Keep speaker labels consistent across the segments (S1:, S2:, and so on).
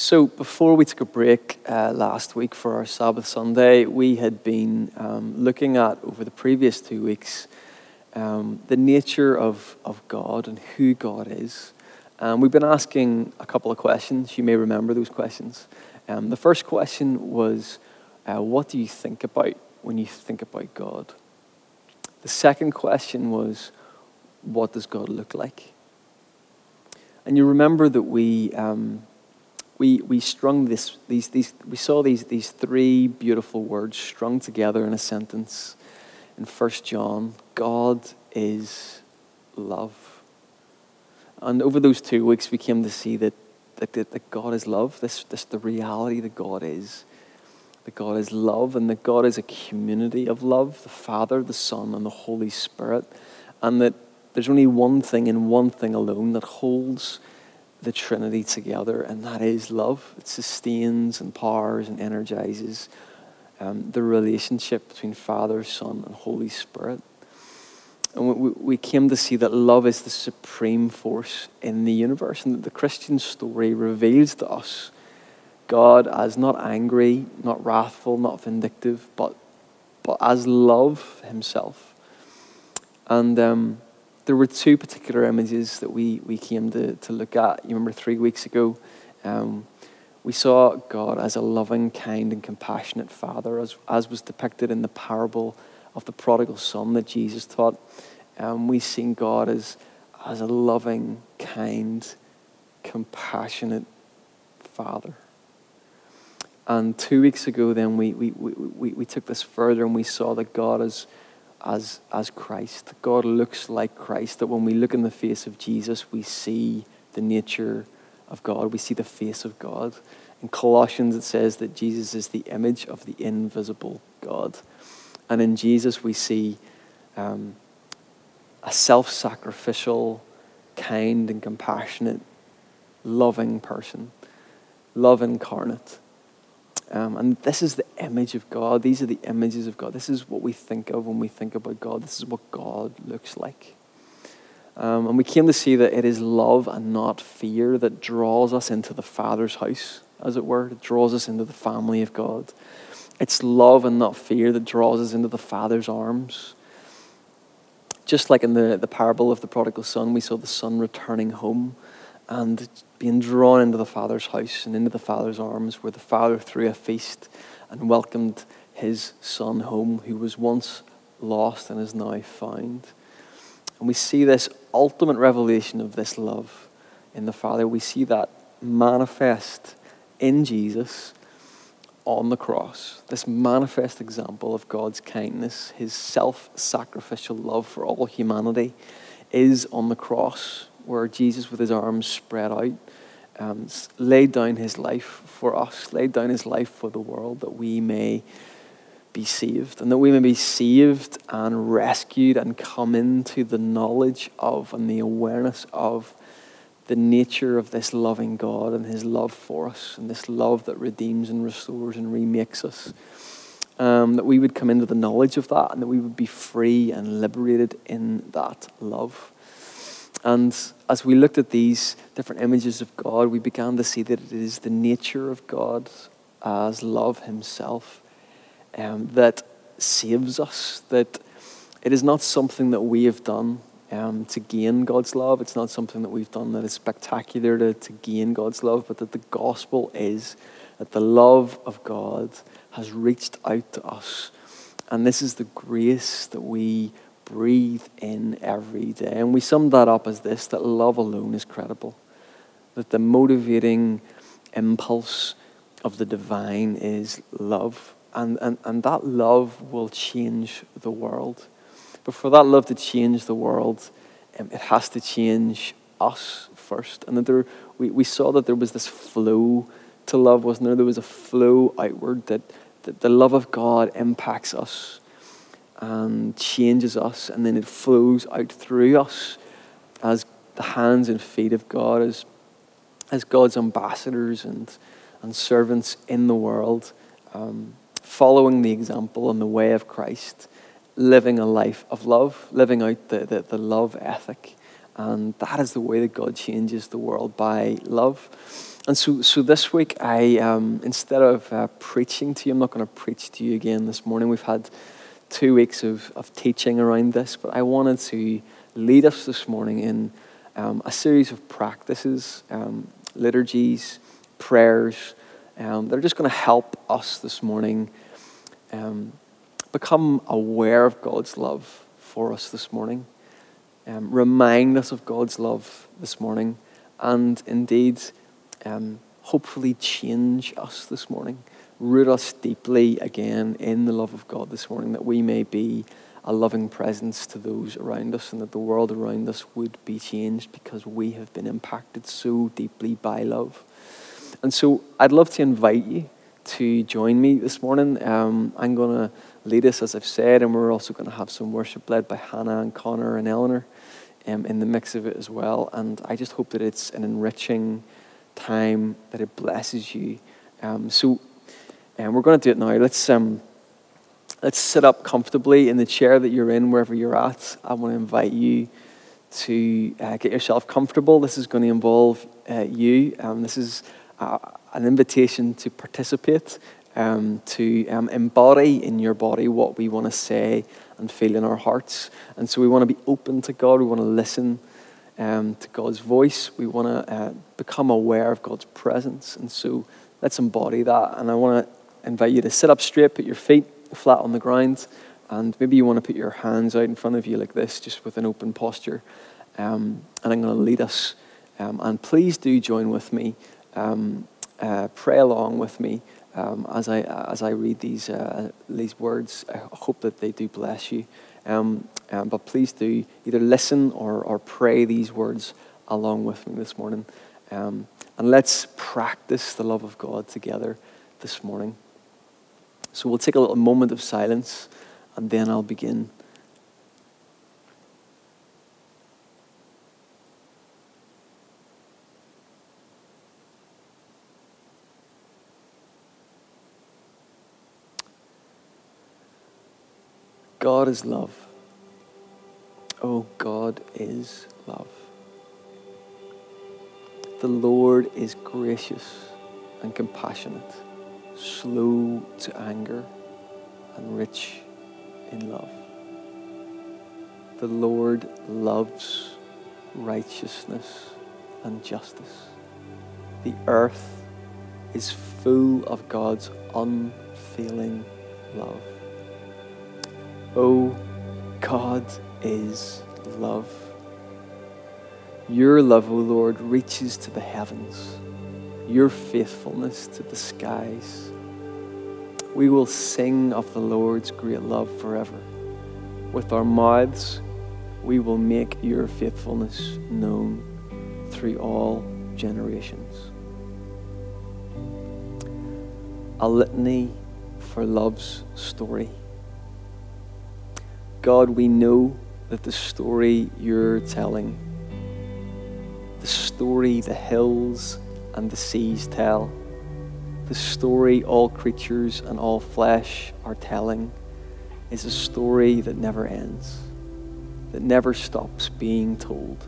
S1: So, before we took a break uh, last week for our Sabbath Sunday, we had been um, looking at, over the previous two weeks, um, the nature of, of God and who God is. Um, we've been asking a couple of questions. You may remember those questions. Um, the first question was, uh, What do you think about when you think about God? The second question was, What does God look like? And you remember that we um, we, we strung this, these, these, we saw these, these three beautiful words strung together in a sentence in 1 John God is love. And over those two weeks, we came to see that, that, that God is love, this, this the reality that God is. That God is love, and that God is a community of love the Father, the Son, and the Holy Spirit. And that there's only one thing and one thing alone that holds the Trinity together, and that is love. It sustains and powers and energizes um, the relationship between Father, Son, and Holy Spirit. And we, we came to see that love is the supreme force in the universe, and that the Christian story reveals to us God as not angry, not wrathful, not vindictive, but, but as love Himself. And um, there were two particular images that we, we came to, to look at. You remember three weeks ago, um, we saw God as a loving, kind, and compassionate Father, as, as was depicted in the parable of the prodigal son that Jesus taught. Um, we seen God as, as a loving, kind, compassionate Father. And two weeks ago, then, we, we, we, we took this further and we saw that God is as, as Christ. God looks like Christ, that when we look in the face of Jesus, we see the nature of God, we see the face of God. In Colossians, it says that Jesus is the image of the invisible God. And in Jesus, we see um, a self sacrificial, kind, and compassionate, loving person, love incarnate. Um, and this is the image of God. These are the images of God. This is what we think of when we think about God. This is what God looks like. Um, and we came to see that it is love and not fear that draws us into the Father's house, as it were. It draws us into the family of God. It's love and not fear that draws us into the Father's arms. Just like in the, the parable of the prodigal son, we saw the son returning home and being drawn into the Father's house and into the Father's arms, where the Father threw a feast and welcomed his Son home, who was once lost and is now found. And we see this ultimate revelation of this love in the Father. We see that manifest in Jesus on the cross. This manifest example of God's kindness, his self sacrificial love for all humanity, is on the cross where Jesus, with his arms spread out, um, laid down his life for us, laid down his life for the world that we may be saved, and that we may be saved and rescued and come into the knowledge of and the awareness of the nature of this loving God and his love for us, and this love that redeems and restores and remakes us. Um, that we would come into the knowledge of that and that we would be free and liberated in that love. And as we looked at these different images of God, we began to see that it is the nature of God as love Himself um, that saves us, that it is not something that we have done um, to gain God's love. It's not something that we've done that is spectacular to, to gain God's love, but that the gospel is that the love of God has reached out to us. And this is the grace that we breathe in every day. And we sum that up as this that love alone is credible, that the motivating impulse of the divine is love. And, and, and that love will change the world. But for that love to change the world, um, it has to change us first. And that there, we, we saw that there was this flow to love, wasn't there? There was a flow outward that, that the love of God impacts us and changes us, and then it flows out through us as the hands and feet of God, as, as God's ambassadors and, and servants in the world, um, following the example and the way of Christ, living a life of love, living out the, the, the love ethic. And that is the way that God changes the world by love. and so, so this week, I um, instead of uh, preaching to you, I'm not going to preach to you again this morning. We've had two weeks of, of teaching around this, but I wanted to lead us this morning in um, a series of practices, um, liturgies, prayers um, that are just going to help us this morning um, become aware of God's love for us this morning, um, remind us of God's love this morning, and indeed, um, hopefully, change us this morning, root us deeply again in the love of God this morning, that we may be a loving presence to those around us and that the world around us would be changed because we have been impacted so deeply by love. And so I'd love to invite you to join me this morning. Um, I'm going to lead us, as I've said, and we're also going to have some worship led by Hannah and Connor and Eleanor um, in the mix of it as well. And I just hope that it's an enriching time, that it blesses you. Um, so um, we're going to do it now. Let's, um, let's sit up comfortably in the chair that you're in, wherever you're at. I want to invite you to uh, get yourself comfortable. This is going to involve uh, you. Um, this is uh, an invitation to participate, um, to um, embody in your body what we want to say and feel in our hearts. And so we want to be open to God, we want to listen um, to God's voice, we want to uh, become aware of God's presence. And so let's embody that. And I want to invite you to sit up straight, put your feet flat on the ground, and maybe you want to put your hands out in front of you like this, just with an open posture. Um, and I'm going to lead us. Um, and please do join with me um, uh, pray along with me um, as, I, as I read these, uh, these words. I hope that they do bless you. Um, um, but please do either listen or, or pray these words along with me this morning. And let's practice the love of God together this morning. So we'll take a little moment of silence and then I'll begin. God is love. Oh, God is love. The Lord is gracious and compassionate, slow to anger, and rich in love. The Lord loves righteousness and justice. The earth is full of God's unfailing love. Oh, God is love. Your love, O oh Lord, reaches to the heavens, your faithfulness to the skies. We will sing of the Lord's great love forever. With our mouths, we will make your faithfulness known through all generations. A litany for love's story. God, we know that the story you're telling, the story the hills and the seas tell, the story all creatures and all flesh are telling, is a story that never ends, that never stops being told,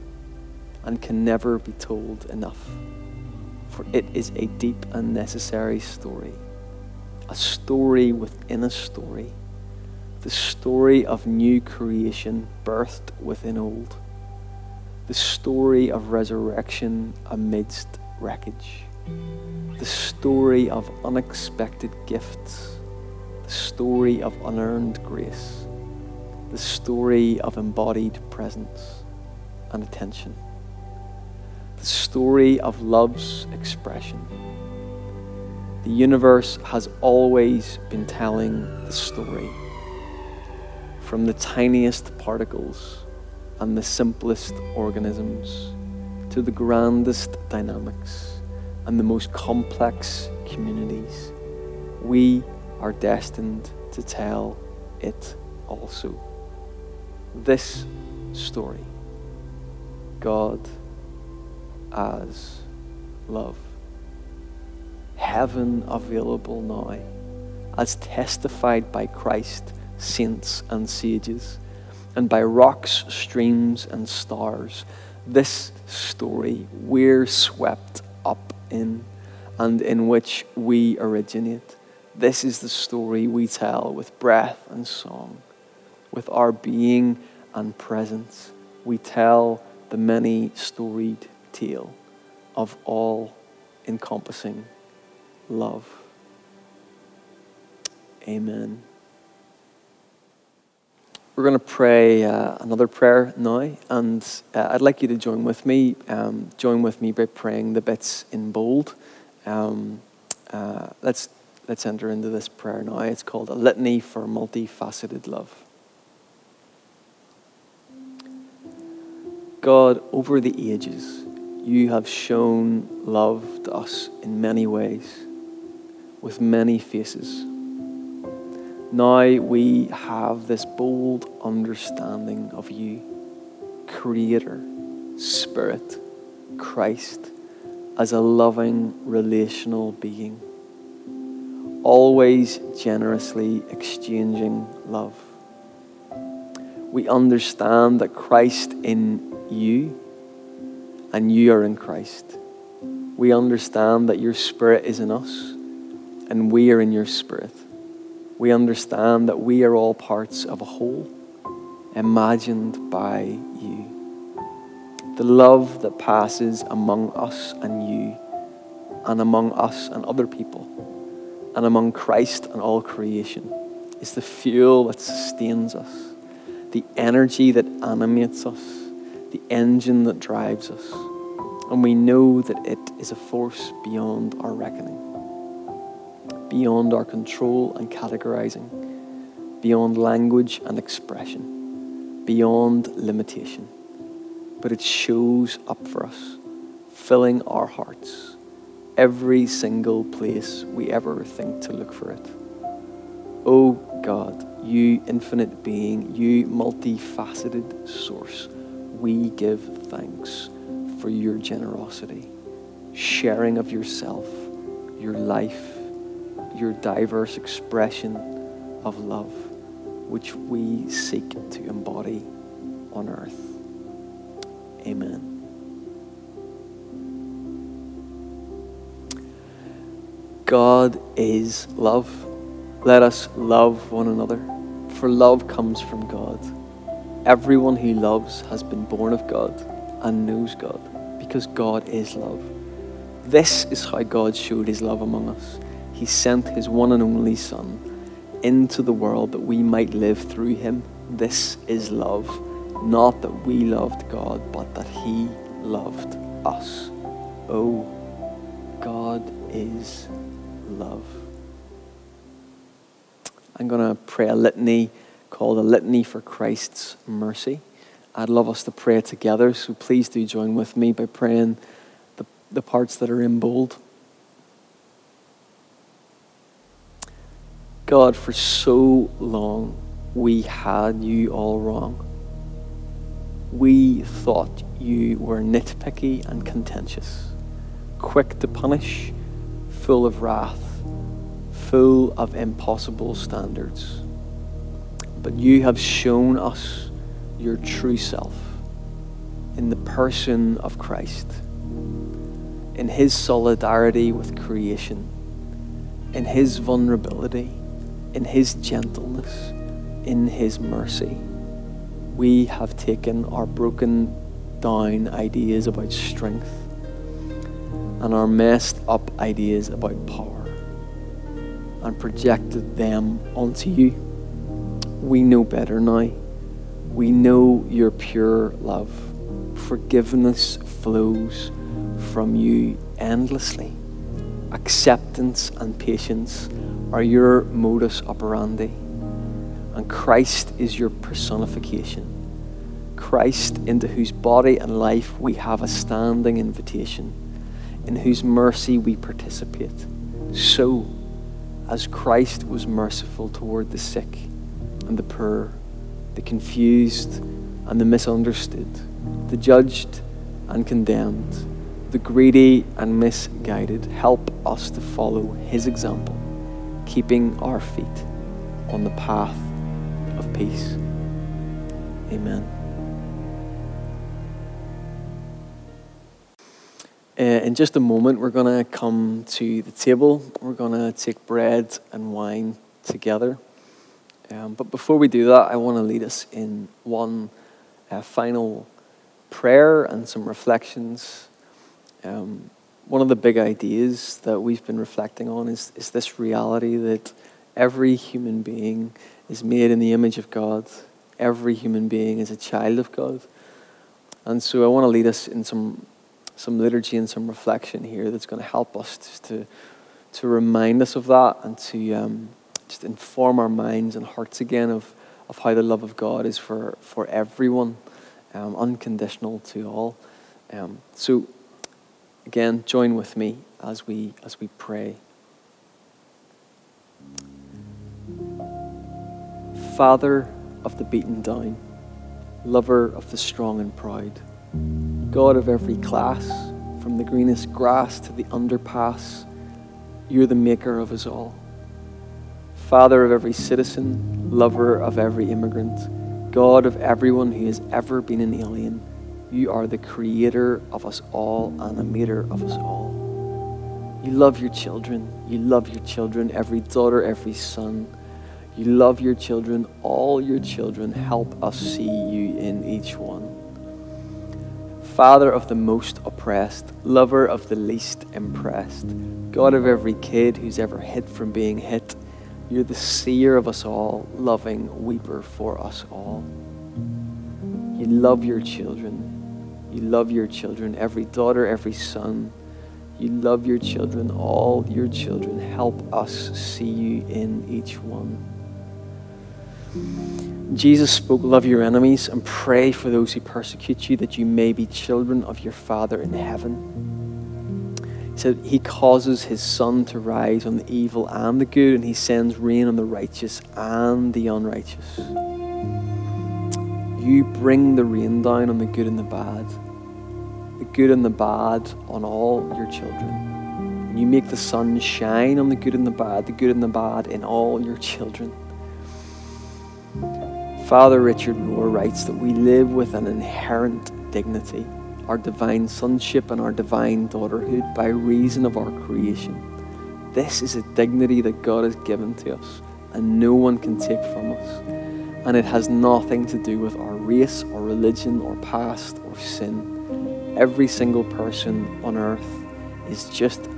S1: and can never be told enough. For it is a deep and necessary story, a story within a story the story of new creation birthed within old, the story of resurrection amidst wreckage, the story of unexpected gifts, the story of unearned grace, the story of embodied presence and attention, the story of love's expression. The universe has always been telling the story. From the tiniest particles and the simplest organisms to the grandest dynamics and the most complex communities. We are destined to tell it also. This story God as love. Heaven available now, as testified by Christ saints and sages, and by rocks, streams, and stars. This story, we're swept up in and in which we originate. This is the story we tell with breath and song, with our being and presence. We tell the many storied tale of all encompassing love. Amen. We're going to pray uh, another prayer now, and uh, I'd like you to join with me. Um, join with me by praying the bits in bold. Um, uh, let's let's enter into this prayer now. It's called a litany for multifaceted love. God, over the ages, you have shown love to us in many ways, with many faces. Now we have this bold understanding of you, Creator, Spirit, Christ, as a loving, relational being, always generously exchanging love. We understand that Christ in you and you are in Christ. We understand that your Spirit is in us and we are in your Spirit we understand that we are all parts of a whole imagined by you. The love that passes among us and you, and among us and other people, and among Christ and all creation, is the fuel that sustains us, the energy that animates us, the engine that drives us. And we know that it is a force beyond our reckoning beyond our control and categorizing, beyond language and expression, beyond limitation. But it shows up for us, filling our hearts, every single place we ever think to look for it. Oh God, you infinite being, you multifaceted source, we give thanks for your generosity, sharing of yourself, your life your diverse expression of love, which we seek to embody on earth. Amen. God is love. Let us love one another, for love comes from God. Everyone who loves has been born of God and knows God, because God is love. This is how God showed his love among us he sent his one and only Son into the world that we might live through him. This is love. Not that we loved God, but that he loved us. Oh, God is love. I'm going to pray a litany called a litany for Christ's mercy. I'd love us to pray together, so please do join with me by praying the, the parts that are in bold. God, for so long we had you all wrong. We thought you were nitpicky and contentious, quick to punish, full of wrath, full of impossible standards. But you have shown us your true self in the person of Christ, in his solidarity with creation, in his vulnerability in His gentleness, in His mercy, we have taken our broken down ideas about strength and our messed up ideas about power and projected them onto you. We know better now. We know your pure love. Forgiveness flows from you endlessly. Acceptance and patience are your modus operandi. And Christ is your personification. Christ, into whose body and life we have a standing invitation, in whose mercy we participate. So, as Christ was merciful toward the sick and the poor, the confused and the misunderstood, the judged and condemned, the greedy and misguided, help us to follow his example keeping our feet on the path of peace. Amen. Uh, in just a moment, we're going to come to the table. We're going to take bread and wine together. Um, but before we do that, I want to lead us in one uh, final prayer and some reflections. Um, one of the big ideas that we've been reflecting on is, is this reality that every human being is made in the image of God, every human being is a child of God. And so I want to lead us in some some liturgy and some reflection here that's going to help us just to, to remind us of that and to um, just inform our minds and hearts again of, of how the love of God is for, for everyone, um, unconditional to all. Um, so, again, join with me as we, as we pray. Father of the beaten down, lover of the strong and proud God of every class, from the greenest grass to the underpass, you're the maker of us all. Father of every citizen, lover of every immigrant, God of everyone who has ever been an alien, you are the creator of us all and the maker of us all. You love your children. You love your children, every daughter, every son. You love your children, all your children. Help us see you in each one. Father of the most oppressed, lover of the least impressed, God of every kid who's ever hid from being hit, you're the seer of us all, loving weeper for us all. You love your children. You love your children, every daughter, every son. You love your children, all your children. Help us see you in each one. Jesus spoke, Love your enemies and pray for those who persecute you, that you may be children of your Father in heaven. He said, He causes His sun to rise on the evil and the good, and He sends rain on the righteous and the unrighteous. You bring the rain down on the good and the bad, the good and the bad on all your children. And you make the sun shine on the good and the bad, the good and the bad in all your children. Father Richard Rohr writes that we live with an inherent dignity, our divine sonship and our divine daughterhood by reason of our creation. This is a dignity that God has given to us and no one can take from us. And it has nothing to do with our race or religion or past or sin. Every single person on earth is just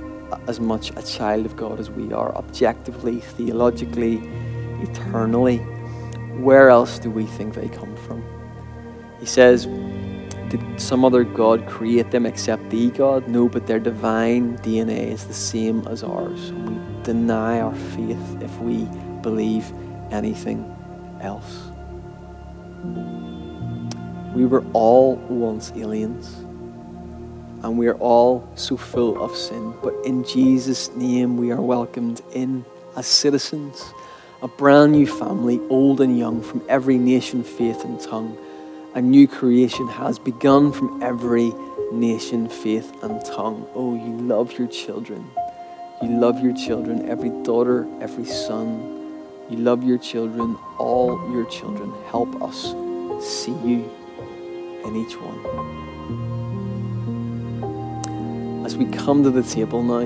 S1: as much a child of God as we are, objectively, theologically, eternally where else do we think they come from? He says, Did some other God create them except the God? No, but their divine DNA is the same as ours. We deny our faith if we believe anything else. We were all once aliens, and we are all so full of sin, but in Jesus' name we are welcomed in as citizens a brand new family, old and young, from every nation, faith, and tongue. A new creation has begun from every nation, faith, and tongue. Oh, you love your children. You love your children, every daughter, every son. You love your children, all your children. Help us see you in each one. As we come to the table now,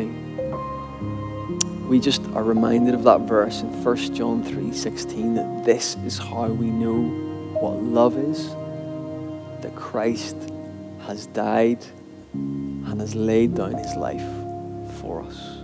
S1: we just are reminded of that verse in 1 John 3:16 that this is how we know what love is that Christ has died and has laid down his life for us.